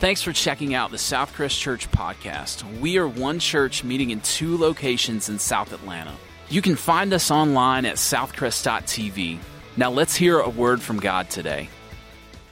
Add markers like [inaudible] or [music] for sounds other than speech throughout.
Thanks for checking out the Southcrest Church podcast. We are one church meeting in two locations in South Atlanta. You can find us online at southcrest.tv. Now let's hear a word from God today.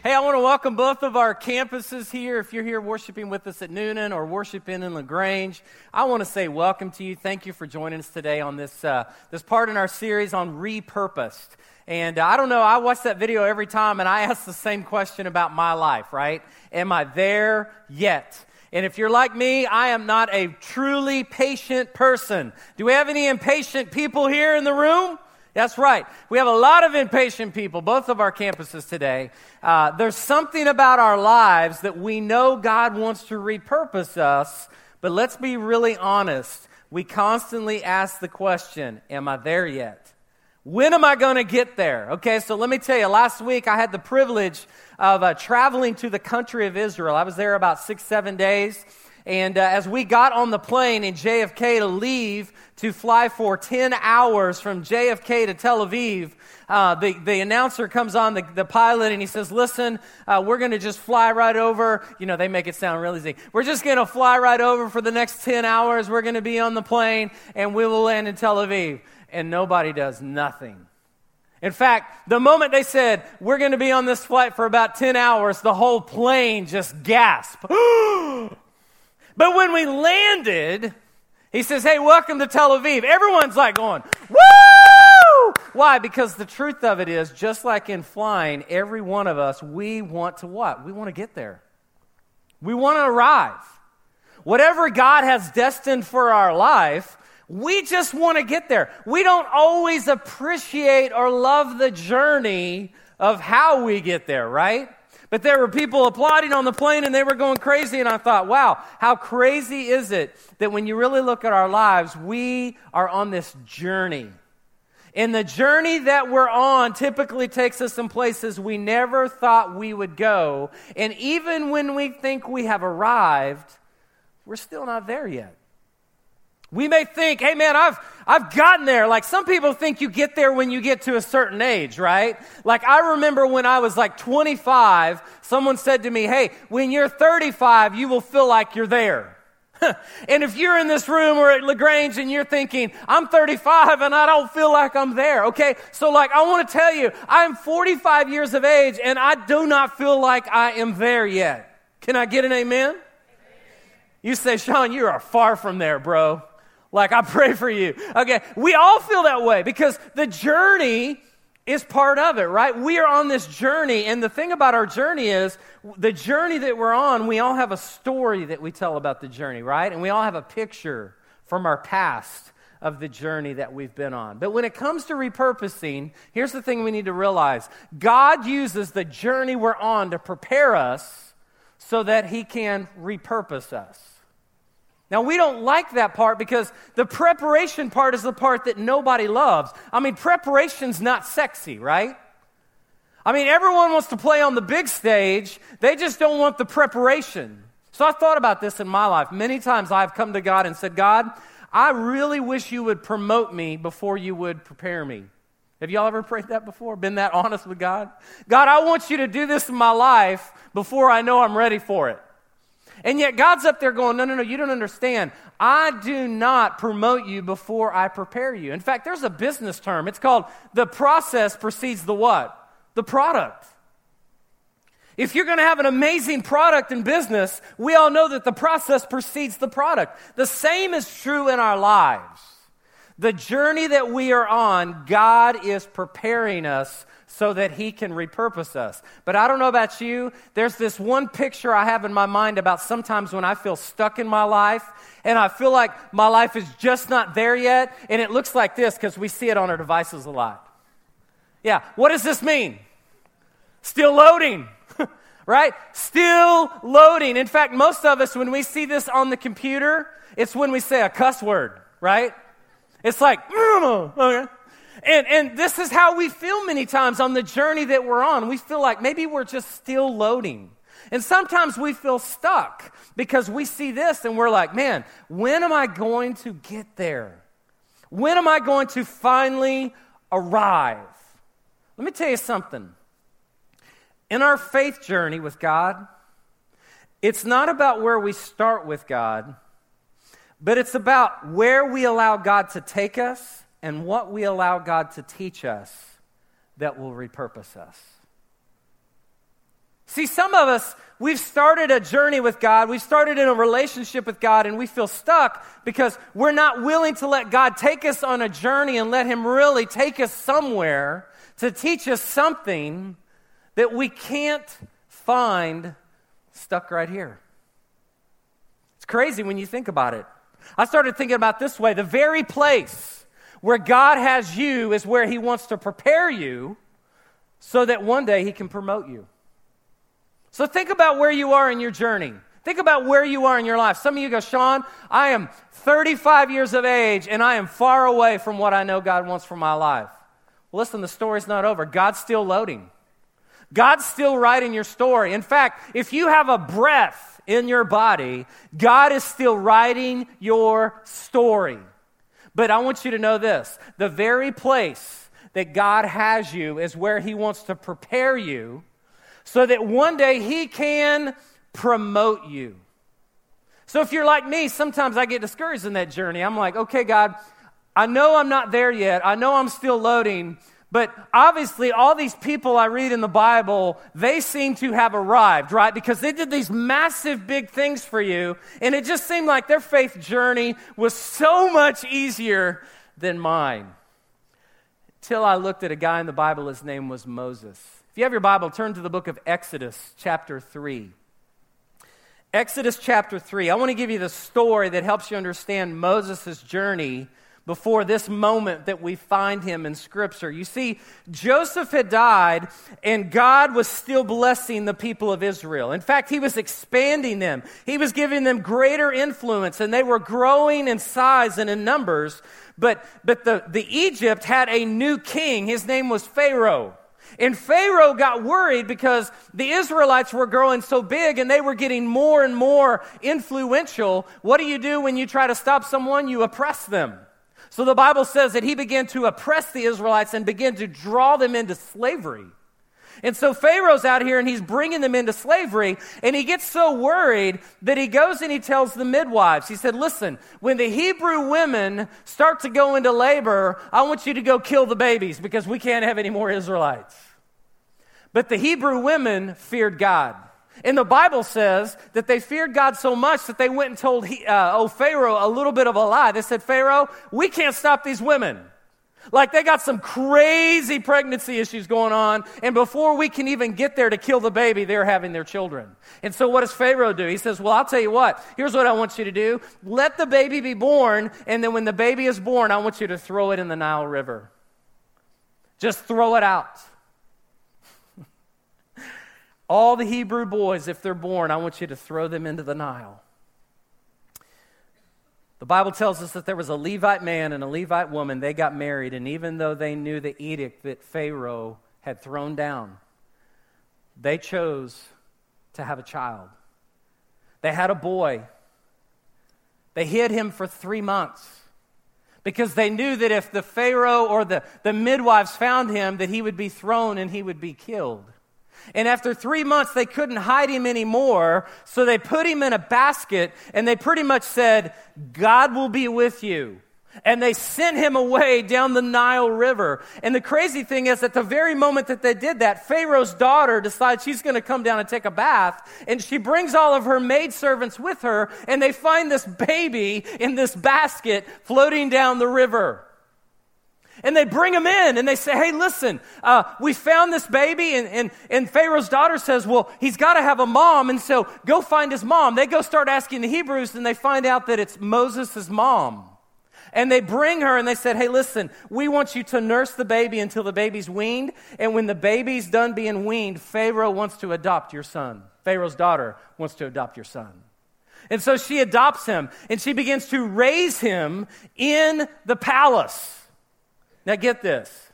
Hey, I want to welcome both of our campuses here. If you're here worshiping with us at Newnan or worshiping in LaGrange, I want to say welcome to you. Thank you for joining us today on this, uh, this part in our series on repurposed. And uh, I don't know, I watch that video every time and I ask the same question about my life, right? Am I there yet? And if you're like me, I am not a truly patient person. Do we have any impatient people here in the room? That's right. We have a lot of impatient people, both of our campuses today. Uh, there's something about our lives that we know God wants to repurpose us, but let's be really honest. We constantly ask the question, Am I there yet? When am I going to get there? Okay, so let me tell you, last week I had the privilege of uh, traveling to the country of Israel. I was there about six, seven days. And uh, as we got on the plane in JFK to leave to fly for 10 hours from JFK to Tel Aviv, uh, the, the announcer comes on, the, the pilot, and he says, Listen, uh, we're going to just fly right over. You know, they make it sound really easy. We're just going to fly right over for the next 10 hours. We're going to be on the plane, and we will land in Tel Aviv and nobody does nothing. In fact, the moment they said, We're going to be on this flight for about 10 hours, the whole plane just gasped. [gasps] but when we landed, he says, Hey, welcome to Tel Aviv. Everyone's like going, Woo! Why? Because the truth of it is, just like in flying, every one of us, we want to what? We want to get there. We want to arrive. Whatever God has destined for our life, we just want to get there. We don't always appreciate or love the journey of how we get there, right? But there were people applauding on the plane and they were going crazy. And I thought, wow, how crazy is it that when you really look at our lives, we are on this journey. And the journey that we're on typically takes us in places we never thought we would go. And even when we think we have arrived, we're still not there yet. We may think, hey man, I've, I've gotten there. Like some people think you get there when you get to a certain age, right? Like I remember when I was like 25, someone said to me, hey, when you're 35, you will feel like you're there. [laughs] and if you're in this room or at LaGrange and you're thinking, I'm 35 and I don't feel like I'm there, okay? So like I want to tell you, I'm 45 years of age and I do not feel like I am there yet. Can I get an amen? You say, Sean, you are far from there, bro. Like, I pray for you. Okay, we all feel that way because the journey is part of it, right? We are on this journey, and the thing about our journey is the journey that we're on, we all have a story that we tell about the journey, right? And we all have a picture from our past of the journey that we've been on. But when it comes to repurposing, here's the thing we need to realize God uses the journey we're on to prepare us so that He can repurpose us. Now, we don't like that part because the preparation part is the part that nobody loves. I mean, preparation's not sexy, right? I mean, everyone wants to play on the big stage, they just don't want the preparation. So I thought about this in my life. Many times I've come to God and said, God, I really wish you would promote me before you would prepare me. Have y'all ever prayed that before? Been that honest with God? God, I want you to do this in my life before I know I'm ready for it. And yet God's up there going, no, no, no, you don't understand. I do not promote you before I prepare you. In fact, there's a business term. It's called the process precedes the what? The product. If you're going to have an amazing product in business, we all know that the process precedes the product. The same is true in our lives. The journey that we are on, God is preparing us so that he can repurpose us. But I don't know about you, there's this one picture I have in my mind about sometimes when I feel stuck in my life and I feel like my life is just not there yet, and it looks like this because we see it on our devices a lot. Yeah, what does this mean? Still loading. [laughs] right? Still loading. In fact, most of us, when we see this on the computer, it's when we say a cuss word, right? It's like, [laughs] okay. And, and this is how we feel many times on the journey that we're on. We feel like maybe we're just still loading. And sometimes we feel stuck because we see this and we're like, man, when am I going to get there? When am I going to finally arrive? Let me tell you something. In our faith journey with God, it's not about where we start with God, but it's about where we allow God to take us and what we allow God to teach us that will repurpose us. See, some of us, we've started a journey with God, we've started in a relationship with God, and we feel stuck because we're not willing to let God take us on a journey and let Him really take us somewhere to teach us something that we can't find stuck right here. It's crazy when you think about it. I started thinking about this way the very place where God has you is where He wants to prepare you so that one day He can promote you. So think about where you are in your journey. Think about where you are in your life. Some of you go, Sean, I am 35 years of age and I am far away from what I know God wants for my life. Well, listen, the story's not over. God's still loading. God's still writing your story. In fact, if you have a breath in your body, God is still writing your story. But I want you to know this the very place that God has you is where He wants to prepare you so that one day He can promote you. So if you're like me, sometimes I get discouraged in that journey. I'm like, okay, God, I know I'm not there yet. I know I'm still loading. But obviously, all these people I read in the Bible, they seem to have arrived, right? Because they did these massive, big things for you. And it just seemed like their faith journey was so much easier than mine. Till I looked at a guy in the Bible, his name was Moses. If you have your Bible, turn to the book of Exodus, chapter 3. Exodus chapter 3. I want to give you the story that helps you understand Moses' journey before this moment that we find him in Scripture. You see, Joseph had died, and God was still blessing the people of Israel. In fact, he was expanding them, he was giving them greater influence, and they were growing in size and in numbers. But, but the, the Egypt had a new king. His name was Pharaoh. And Pharaoh got worried because the Israelites were growing so big and they were getting more and more influential. What do you do when you try to stop someone? You oppress them. So the Bible says that he began to oppress the Israelites and began to draw them into slavery. And so Pharaoh's out here and he's bringing them into slavery. And he gets so worried that he goes and he tells the midwives, he said, Listen, when the Hebrew women start to go into labor, I want you to go kill the babies because we can't have any more Israelites. But the Hebrew women feared God. And the Bible says that they feared God so much that they went and told he, uh, oh, Pharaoh a little bit of a lie. They said, Pharaoh, we can't stop these women. Like they got some crazy pregnancy issues going on, and before we can even get there to kill the baby, they're having their children. And so, what does Pharaoh do? He says, Well, I'll tell you what, here's what I want you to do let the baby be born, and then when the baby is born, I want you to throw it in the Nile River. Just throw it out. All the Hebrew boys, if they're born, I want you to throw them into the Nile. The Bible tells us that there was a Levite man and a Levite woman. They got married, and even though they knew the edict that Pharaoh had thrown down, they chose to have a child. They had a boy. They hid him for three months because they knew that if the Pharaoh or the, the midwives found him, that he would be thrown and he would be killed. And after three months, they couldn't hide him anymore. So they put him in a basket and they pretty much said, God will be with you. And they sent him away down the Nile River. And the crazy thing is, at the very moment that they did that, Pharaoh's daughter decides she's going to come down and take a bath. And she brings all of her maidservants with her. And they find this baby in this basket floating down the river. And they bring him in and they say, Hey, listen, uh, we found this baby. And, and, and Pharaoh's daughter says, Well, he's got to have a mom. And so go find his mom. They go start asking the Hebrews and they find out that it's Moses' mom. And they bring her and they said, Hey, listen, we want you to nurse the baby until the baby's weaned. And when the baby's done being weaned, Pharaoh wants to adopt your son. Pharaoh's daughter wants to adopt your son. And so she adopts him and she begins to raise him in the palace. Now, get this.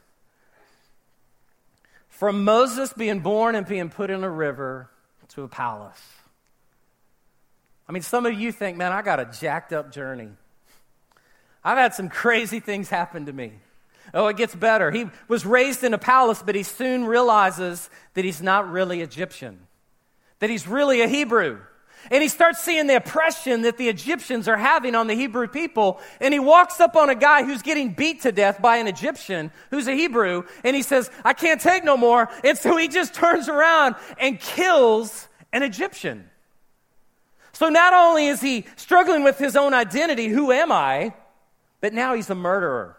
From Moses being born and being put in a river to a palace. I mean, some of you think, man, I got a jacked up journey. I've had some crazy things happen to me. Oh, it gets better. He was raised in a palace, but he soon realizes that he's not really Egyptian, that he's really a Hebrew. And he starts seeing the oppression that the Egyptians are having on the Hebrew people. And he walks up on a guy who's getting beat to death by an Egyptian who's a Hebrew. And he says, I can't take no more. And so he just [laughs] turns around and kills an Egyptian. So not only is he struggling with his own identity, who am I? But now he's a murderer.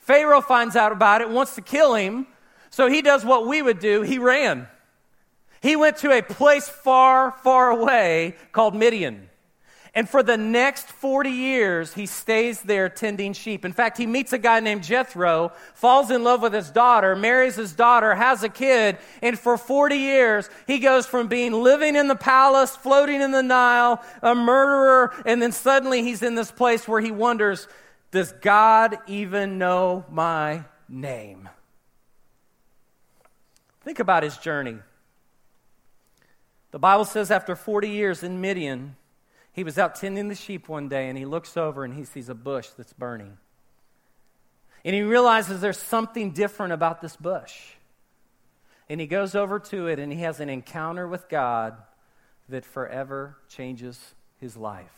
Pharaoh finds out about it, wants to kill him. So he does what we would do he ran. He went to a place far, far away called Midian. And for the next 40 years, he stays there tending sheep. In fact, he meets a guy named Jethro, falls in love with his daughter, marries his daughter, has a kid, and for 40 years, he goes from being living in the palace, floating in the Nile, a murderer, and then suddenly he's in this place where he wonders, does God even know my name? Think about his journey. The Bible says after 40 years in Midian, he was out tending the sheep one day and he looks over and he sees a bush that's burning. And he realizes there's something different about this bush. And he goes over to it and he has an encounter with God that forever changes his life.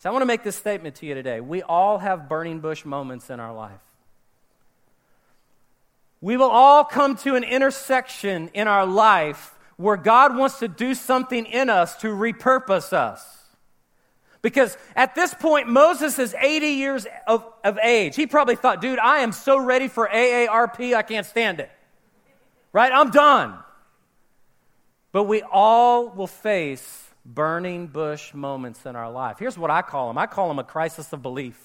So I want to make this statement to you today. We all have burning bush moments in our life. We will all come to an intersection in our life where God wants to do something in us to repurpose us. Because at this point, Moses is 80 years of, of age. He probably thought, dude, I am so ready for AARP, I can't stand it. Right? I'm done. But we all will face burning bush moments in our life. Here's what I call them I call them a crisis of belief.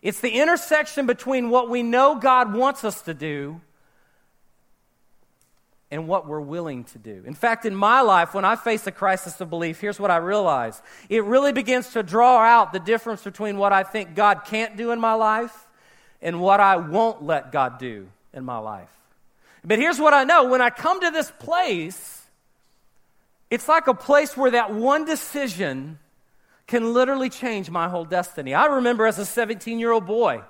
It's the intersection between what we know God wants us to do and what we're willing to do. In fact, in my life, when I face a crisis of belief, here's what I realize it really begins to draw out the difference between what I think God can't do in my life and what I won't let God do in my life. But here's what I know when I come to this place, it's like a place where that one decision can literally change my whole destiny. I remember as a 17 year old boy,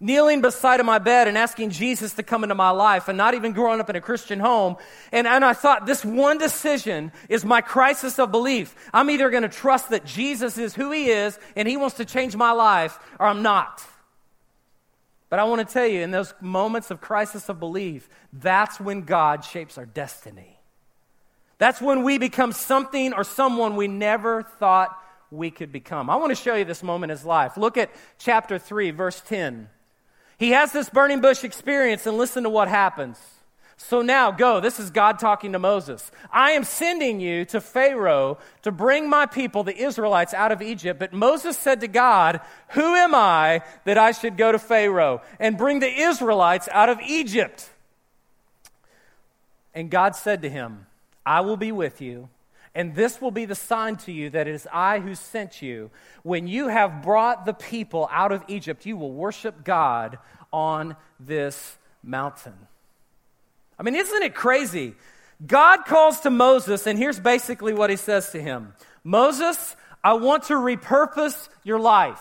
kneeling beside my bed and asking Jesus to come into my life and not even growing up in a Christian home. And, and I thought this one decision is my crisis of belief. I'm either going to trust that Jesus is who he is and he wants to change my life or I'm not. But I want to tell you, in those moments of crisis of belief, that's when God shapes our destiny. That's when we become something or someone we never thought we could become. I want to show you this moment in his life. Look at chapter 3, verse 10. He has this burning bush experience, and listen to what happens. So now go. This is God talking to Moses. I am sending you to Pharaoh to bring my people, the Israelites, out of Egypt. But Moses said to God, Who am I that I should go to Pharaoh and bring the Israelites out of Egypt? And God said to him, I will be with you and this will be the sign to you that it is I who sent you. When you have brought the people out of Egypt, you will worship God on this mountain. I mean, isn't it crazy? God calls to Moses, and here's basically what he says to him Moses, I want to repurpose your life.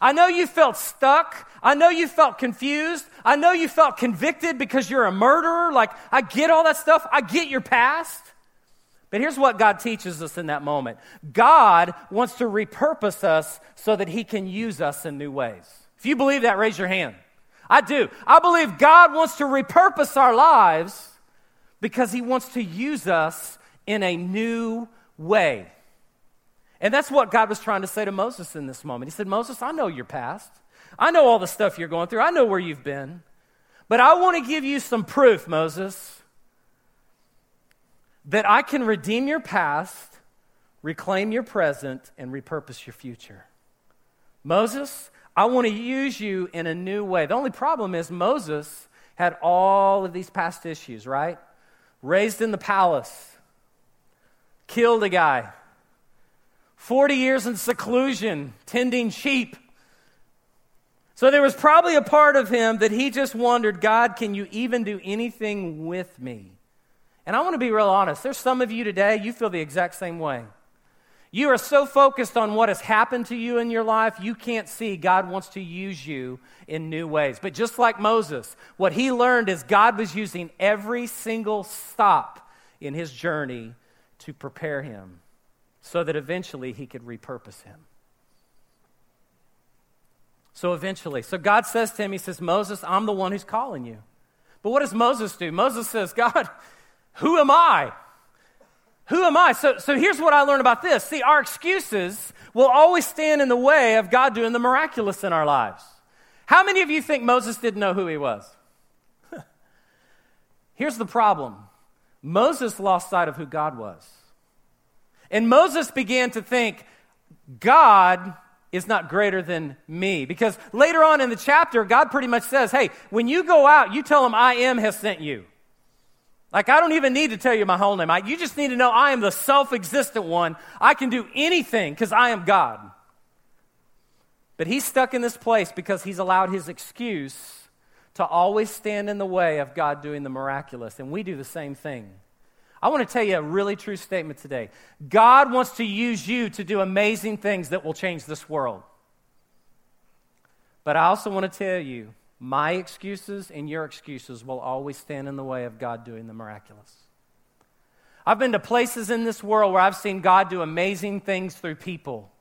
I know you felt stuck. I know you felt confused. I know you felt convicted because you're a murderer. Like, I get all that stuff. I get your past. But here's what God teaches us in that moment God wants to repurpose us so that He can use us in new ways. If you believe that, raise your hand. I do. I believe God wants to repurpose our lives because He wants to use us in a new way. And that's what God was trying to say to Moses in this moment. He said, Moses, I know your past. I know all the stuff you're going through. I know where you've been. But I want to give you some proof, Moses that I can redeem your past, reclaim your present, and repurpose your future. Moses, I want to use you in a new way. The only problem is Moses had all of these past issues, right? Raised in the palace, killed a guy, 40 years in seclusion, tending sheep. So there was probably a part of him that he just wondered God, can you even do anything with me? And I want to be real honest. There's some of you today, you feel the exact same way. You are so focused on what has happened to you in your life, you can't see God wants to use you in new ways. But just like Moses, what he learned is God was using every single stop in his journey to prepare him so that eventually he could repurpose him. So eventually, so God says to him, He says, Moses, I'm the one who's calling you. But what does Moses do? Moses says, God, who am I? Who am I? So, so here's what I learned about this. See, our excuses will always stand in the way of God doing the miraculous in our lives. How many of you think Moses didn't know who he was? [laughs] here's the problem Moses lost sight of who God was. And Moses began to think, God is not greater than me. Because later on in the chapter, God pretty much says, hey, when you go out, you tell them I am has sent you. Like, I don't even need to tell you my whole name. I, you just need to know I am the self existent one. I can do anything because I am God. But he's stuck in this place because he's allowed his excuse to always stand in the way of God doing the miraculous. And we do the same thing. I want to tell you a really true statement today. God wants to use you to do amazing things that will change this world. But I also want to tell you my excuses and your excuses will always stand in the way of God doing the miraculous. I've been to places in this world where I've seen God do amazing things through people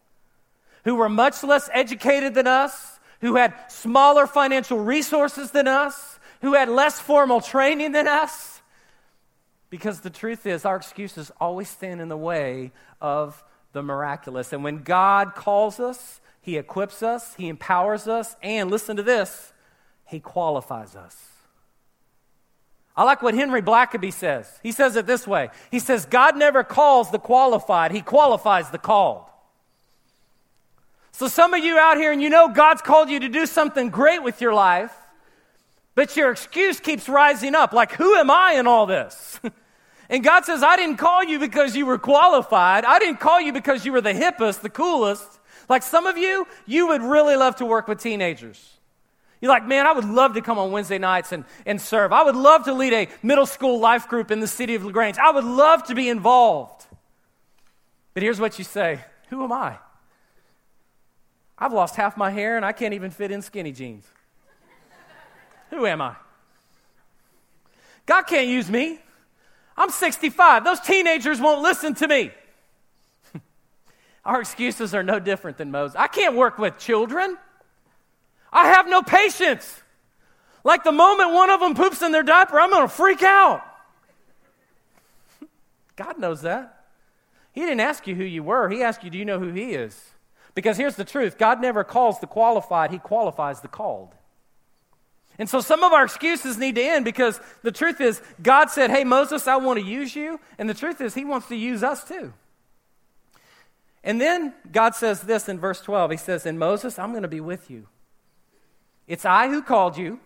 who were much less educated than us, who had smaller financial resources than us, who had less formal training than us. Because the truth is, our excuses always stand in the way of the miraculous. And when God calls us, He equips us, He empowers us, and listen to this, he qualifies us. I like what Henry Blackaby says. He says it this way He says, God never calls the qualified, He qualifies the called. So, some of you out here, and you know God's called you to do something great with your life, but your excuse keeps rising up like, who am I in all this? [laughs] and God says, I didn't call you because you were qualified. I didn't call you because you were the hippest, the coolest. Like some of you, you would really love to work with teenagers. You're like, man, I would love to come on Wednesday nights and, and serve. I would love to lead a middle school life group in the city of LaGrange. I would love to be involved. But here's what you say Who am I? I've lost half my hair and I can't even fit in skinny jeans. Who am I? God can't use me. I'm 65. Those teenagers won't listen to me. [laughs] Our excuses are no different than Moses. I can't work with children. I have no patience. Like the moment one of them poops in their diaper, I'm going to freak out. [laughs] God knows that. He didn't ask you who you were, He asked you, Do you know who He is? Because here's the truth God never calls the qualified, He qualifies the called. And so some of our excuses need to end because the truth is, God said, Hey, Moses, I want to use you. And the truth is, He wants to use us too. And then God says this in verse 12 He says, And Moses, I'm going to be with you. It's I who called you.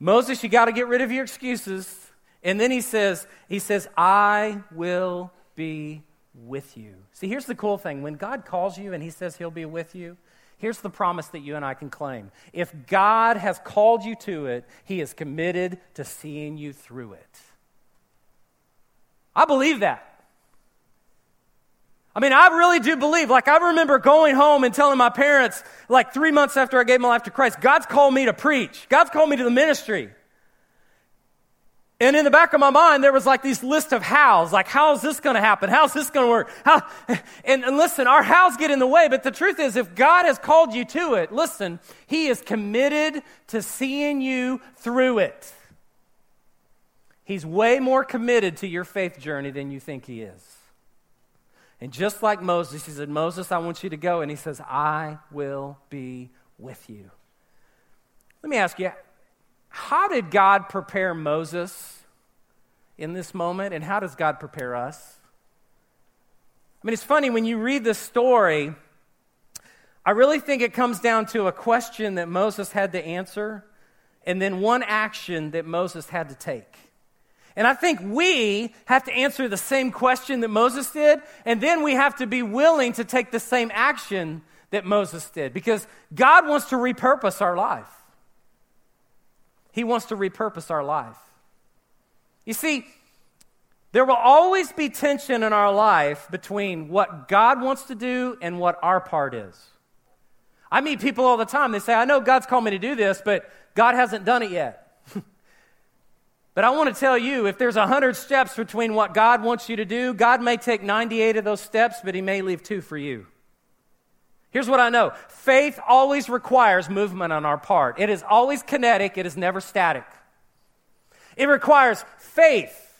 Moses, you got to get rid of your excuses. And then he says, he says, I will be with you. See, here's the cool thing. When God calls you and he says he'll be with you, here's the promise that you and I can claim. If God has called you to it, he is committed to seeing you through it. I believe that. I mean, I really do believe, like, I remember going home and telling my parents, like, three months after I gave my life to Christ, God's called me to preach. God's called me to the ministry. And in the back of my mind, there was like these list of hows, like, how's this going to happen? How's this going to work? How? [laughs] And, and listen, our hows get in the way, but the truth is, if God has called you to it, listen, He is committed to seeing you through it. He's way more committed to your faith journey than you think He is. And just like Moses, he said, Moses, I want you to go. And he says, I will be with you. Let me ask you, how did God prepare Moses in this moment? And how does God prepare us? I mean, it's funny when you read this story, I really think it comes down to a question that Moses had to answer and then one action that Moses had to take. And I think we have to answer the same question that Moses did, and then we have to be willing to take the same action that Moses did because God wants to repurpose our life. He wants to repurpose our life. You see, there will always be tension in our life between what God wants to do and what our part is. I meet people all the time. They say, I know God's called me to do this, but God hasn't done it yet. But I want to tell you if there's 100 steps between what God wants you to do, God may take 98 of those steps, but He may leave two for you. Here's what I know faith always requires movement on our part, it is always kinetic, it is never static. It requires faith,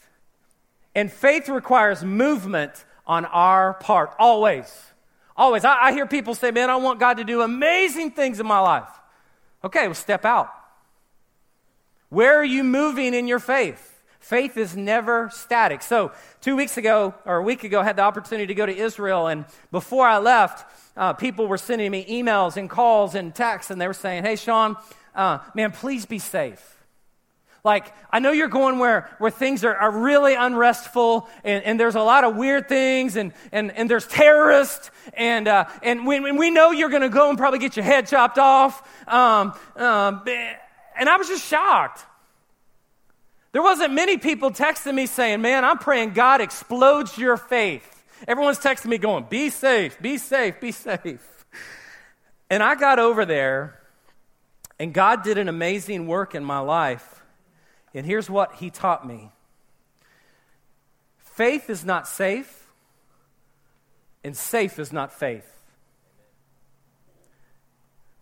and faith requires movement on our part, always. Always. I, I hear people say, Man, I want God to do amazing things in my life. Okay, well, step out. Where are you moving in your faith? Faith is never static. So, two weeks ago, or a week ago, I had the opportunity to go to Israel. And before I left, uh, people were sending me emails and calls and texts, and they were saying, Hey, Sean, uh, man, please be safe. Like, I know you're going where, where things are, are really unrestful and, and there's a lot of weird things and, and, and there's terrorists and, uh, and when we know you're going to go and probably get your head chopped off. Um, um, and I was just shocked. There wasn't many people texting me saying, Man, I'm praying God explodes your faith. Everyone's texting me going, Be safe, be safe, be safe. And I got over there, and God did an amazing work in my life. And here's what He taught me faith is not safe, and safe is not faith.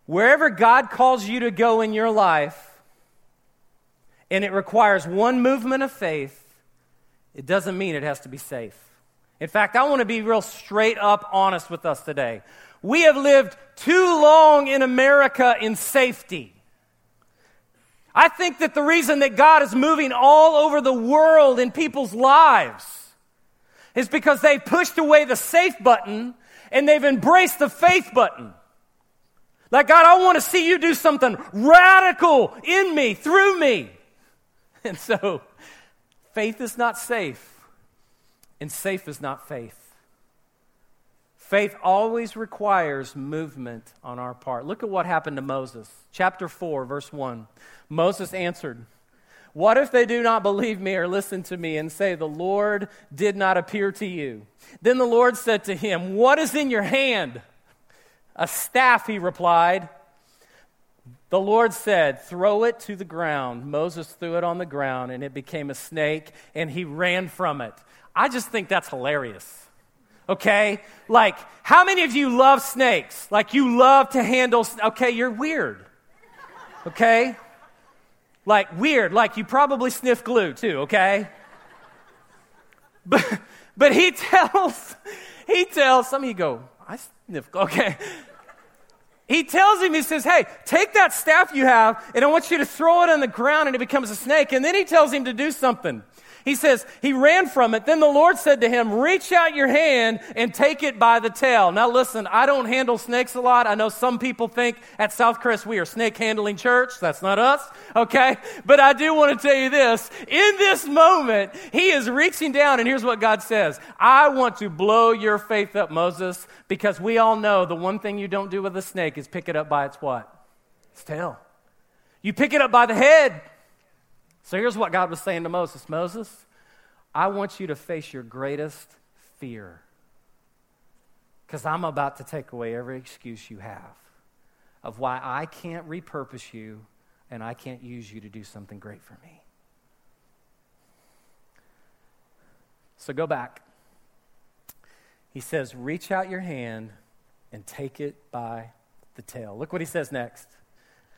Wherever God calls you to go in your life, and it requires one movement of faith, it doesn't mean it has to be safe. In fact, I want to be real straight up honest with us today. We have lived too long in America in safety. I think that the reason that God is moving all over the world in people's lives is because they've pushed away the safe button and they've embraced the faith button. Like, God, I want to see you do something radical in me, through me. [laughs] And so, faith is not safe, and safe is not faith. Faith always requires movement on our part. Look at what happened to Moses. Chapter 4, verse 1. Moses answered, What if they do not believe me or listen to me and say, The Lord did not appear to you? Then the Lord said to him, What is in your hand? A staff, he replied. The Lord said, Throw it to the ground. Moses threw it on the ground, and it became a snake, and he ran from it. I just think that's hilarious. Okay? Like, how many of you love snakes? Like, you love to handle, okay, you're weird. Okay? Like, weird. Like, you probably sniff glue too, okay? But, but he [laughs] tells, he tells, some of you go, I sniff, okay. He tells him, he says, Hey, take that staff you have, and I want you to throw it on the ground, and it becomes a snake. And then he tells him to do something. He says, He ran from it. Then the Lord said to him, Reach out your hand and take it by the tail. Now, listen, I don't handle snakes a lot. I know some people think at South Southcrest we are snake handling church. That's not us, okay? But I do want to tell you this. In this moment, he is reaching down, and here's what God says I want to blow your faith up, Moses, because we all know the one thing you don't do with a snake is pick it up by its what? Its tail. You pick it up by the head. So here's what God was saying to Moses Moses, I want you to face your greatest fear because I'm about to take away every excuse you have of why I can't repurpose you and I can't use you to do something great for me. So go back. He says, Reach out your hand and take it by the tail. Look what he says next.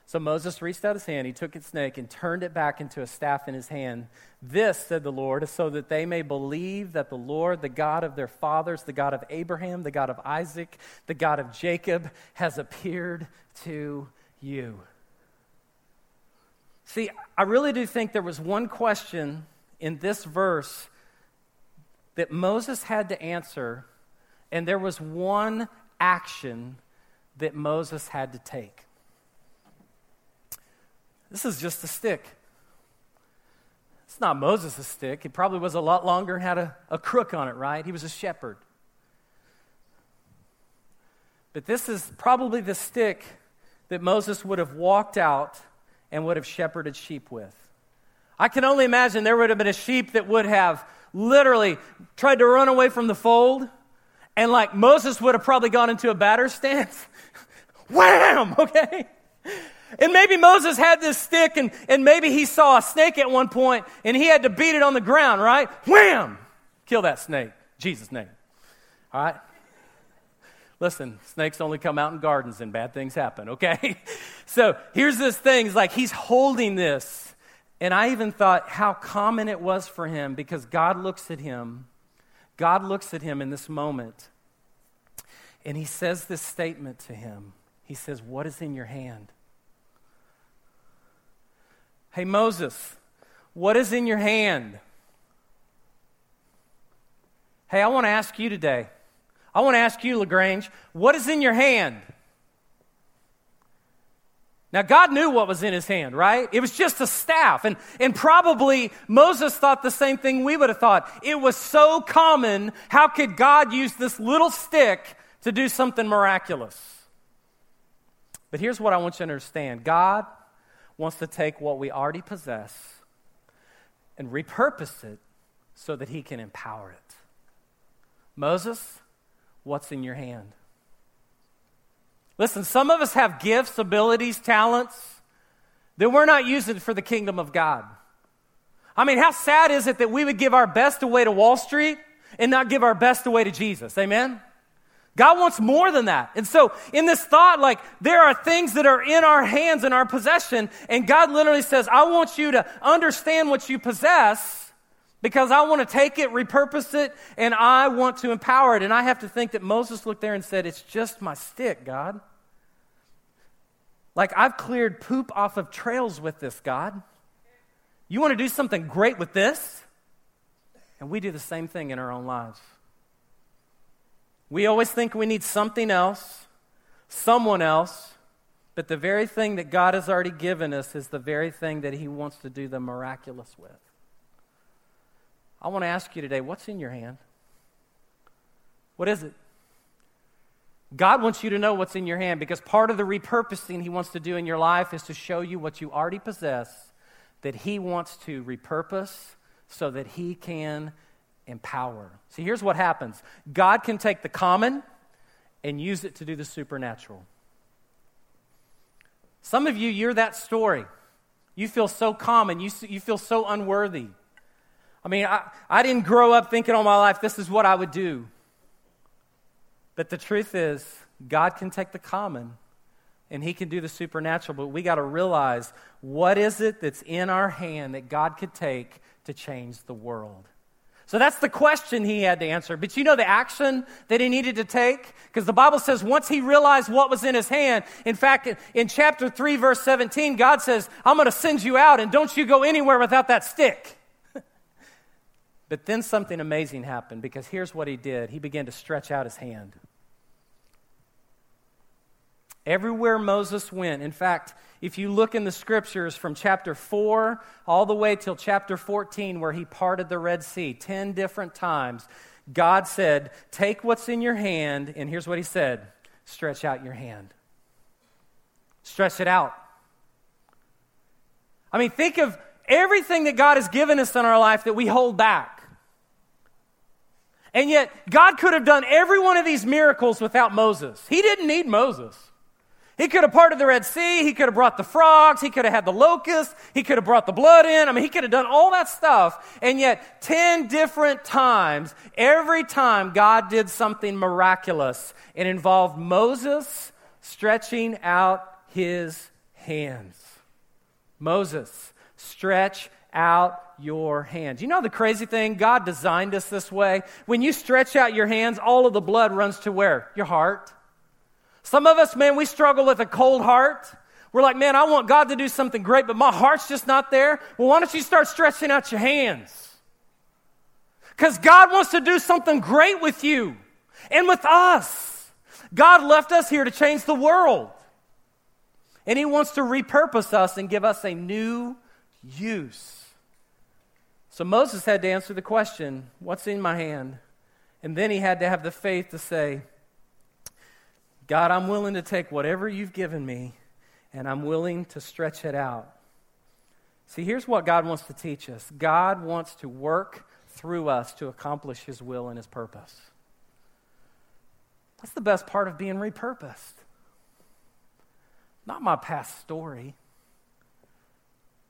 So Moses reached out his hand, he took its snake, and turned it back into a staff in his hand. This, said the Lord, is so that they may believe that the Lord, the God of their fathers, the God of Abraham, the God of Isaac, the God of Jacob, has appeared to you. See, I really do think there was one question in this verse that Moses had to answer, and there was one action that Moses had to take. This is just a stick. It's not Moses' stick. It probably was a lot longer and had a, a crook on it, right? He was a shepherd. But this is probably the stick that Moses would have walked out and would have shepherded sheep with. I can only imagine there would have been a sheep that would have literally tried to run away from the fold, and like Moses would have probably gone into a batter stance. [laughs] Wham! Okay? And maybe Moses had this stick and, and maybe he saw a snake at one point and he had to beat it on the ground, right? Wham! Kill that snake. Jesus' name. All right? Listen, snakes only come out in gardens and bad things happen, okay? [laughs] so here's this thing. It's like he's holding this. And I even thought how common it was for him because God looks at him. God looks at him in this moment. And he says this statement to him. He says, What is in your hand? Hey, Moses, what is in your hand? Hey, I want to ask you today. I want to ask you, LaGrange, what is in your hand? Now, God knew what was in his hand, right? It was just a staff. And, and probably Moses thought the same thing we would have thought. It was so common. How could God use this little stick to do something miraculous? But here's what I want you to understand God wants to take what we already possess and repurpose it so that he can empower it. Moses, what's in your hand? Listen, some of us have gifts, abilities, talents that we're not using for the kingdom of God. I mean, how sad is it that we would give our best away to Wall Street and not give our best away to Jesus? Amen? God wants more than that. And so, in this thought, like, there are things that are in our hands, in our possession, and God literally says, I want you to understand what you possess because I want to take it, repurpose it, and I want to empower it. And I have to think that Moses looked there and said, It's just my stick, God. Like, I've cleared poop off of trails with this, God. You want to do something great with this? And we do the same thing in our own lives. We always think we need something else, someone else, but the very thing that God has already given us is the very thing that He wants to do the miraculous with. I want to ask you today what's in your hand? What is it? God wants you to know what's in your hand because part of the repurposing He wants to do in your life is to show you what you already possess that He wants to repurpose so that He can empower. See, here's what happens God can take the common and use it to do the supernatural. Some of you, you're that story. You feel so common, you, you feel so unworthy. I mean, I, I didn't grow up thinking all my life this is what I would do. But the truth is, God can take the common and He can do the supernatural, but we got to realize what is it that's in our hand that God could take to change the world. So that's the question he had to answer. But you know the action that he needed to take? Because the Bible says once he realized what was in his hand, in fact, in chapter 3, verse 17, God says, I'm going to send you out and don't you go anywhere without that stick. [laughs] but then something amazing happened because here's what he did he began to stretch out his hand. Everywhere Moses went, in fact, if you look in the scriptures from chapter 4 all the way till chapter 14, where he parted the Red Sea 10 different times, God said, Take what's in your hand, and here's what he said stretch out your hand. Stretch it out. I mean, think of everything that God has given us in our life that we hold back. And yet, God could have done every one of these miracles without Moses. He didn't need Moses. He could have parted the Red Sea. He could have brought the frogs. He could have had the locusts. He could have brought the blood in. I mean, he could have done all that stuff. And yet, 10 different times, every time God did something miraculous, it involved Moses stretching out his hands. Moses, stretch out your hands. You know the crazy thing? God designed us this way. When you stretch out your hands, all of the blood runs to where? Your heart. Some of us, man, we struggle with a cold heart. We're like, man, I want God to do something great, but my heart's just not there. Well, why don't you start stretching out your hands? Because God wants to do something great with you and with us. God left us here to change the world. And He wants to repurpose us and give us a new use. So Moses had to answer the question, What's in my hand? And then he had to have the faith to say, God, I'm willing to take whatever you've given me and I'm willing to stretch it out. See, here's what God wants to teach us God wants to work through us to accomplish his will and his purpose. That's the best part of being repurposed. not my past story,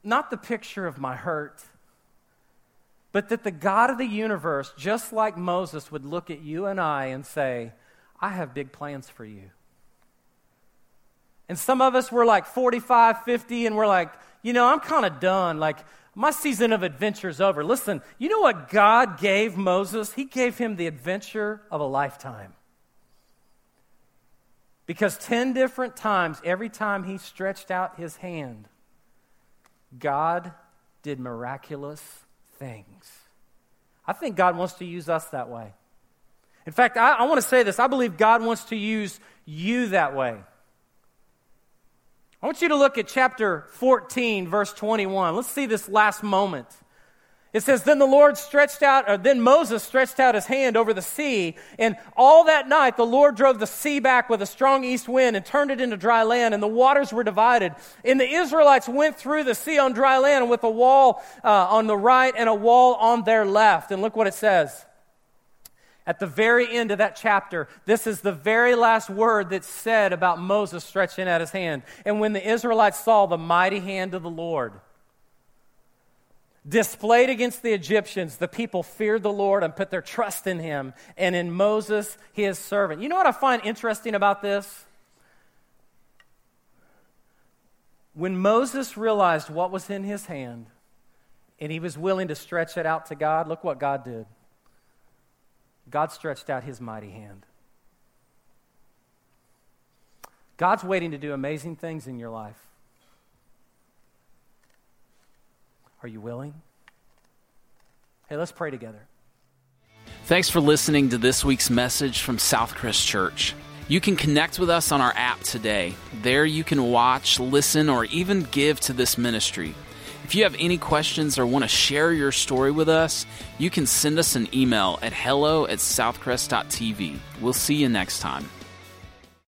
not the picture of my hurt, but that the God of the universe, just like Moses, would look at you and I and say, I have big plans for you. And some of us were like 45, 50, and we're like, you know, I'm kind of done. Like, my season of adventure is over. Listen, you know what God gave Moses? He gave him the adventure of a lifetime. Because 10 different times, every time he stretched out his hand, God did miraculous things. I think God wants to use us that way. In fact, I, I want to say this I believe God wants to use you that way. I want you to look at chapter 14, verse 21. Let's see this last moment. It says, Then the Lord stretched out, or then Moses stretched out his hand over the sea, and all that night the Lord drove the sea back with a strong east wind and turned it into dry land, and the waters were divided. And the Israelites went through the sea on dry land with a wall uh, on the right and a wall on their left. And look what it says. At the very end of that chapter, this is the very last word that's said about Moses stretching out his hand. And when the Israelites saw the mighty hand of the Lord, displayed against the Egyptians, the people feared the Lord and put their trust in him and in Moses, his servant. You know what I find interesting about this? When Moses realized what was in his hand and he was willing to stretch it out to God, look what God did. God stretched out his mighty hand. God's waiting to do amazing things in your life. Are you willing? Hey, let's pray together. Thanks for listening to this week's message from Southcrest Church. You can connect with us on our app today. There you can watch, listen, or even give to this ministry. If you have any questions or want to share your story with us, you can send us an email at hello at southcrest.tv. We'll see you next time.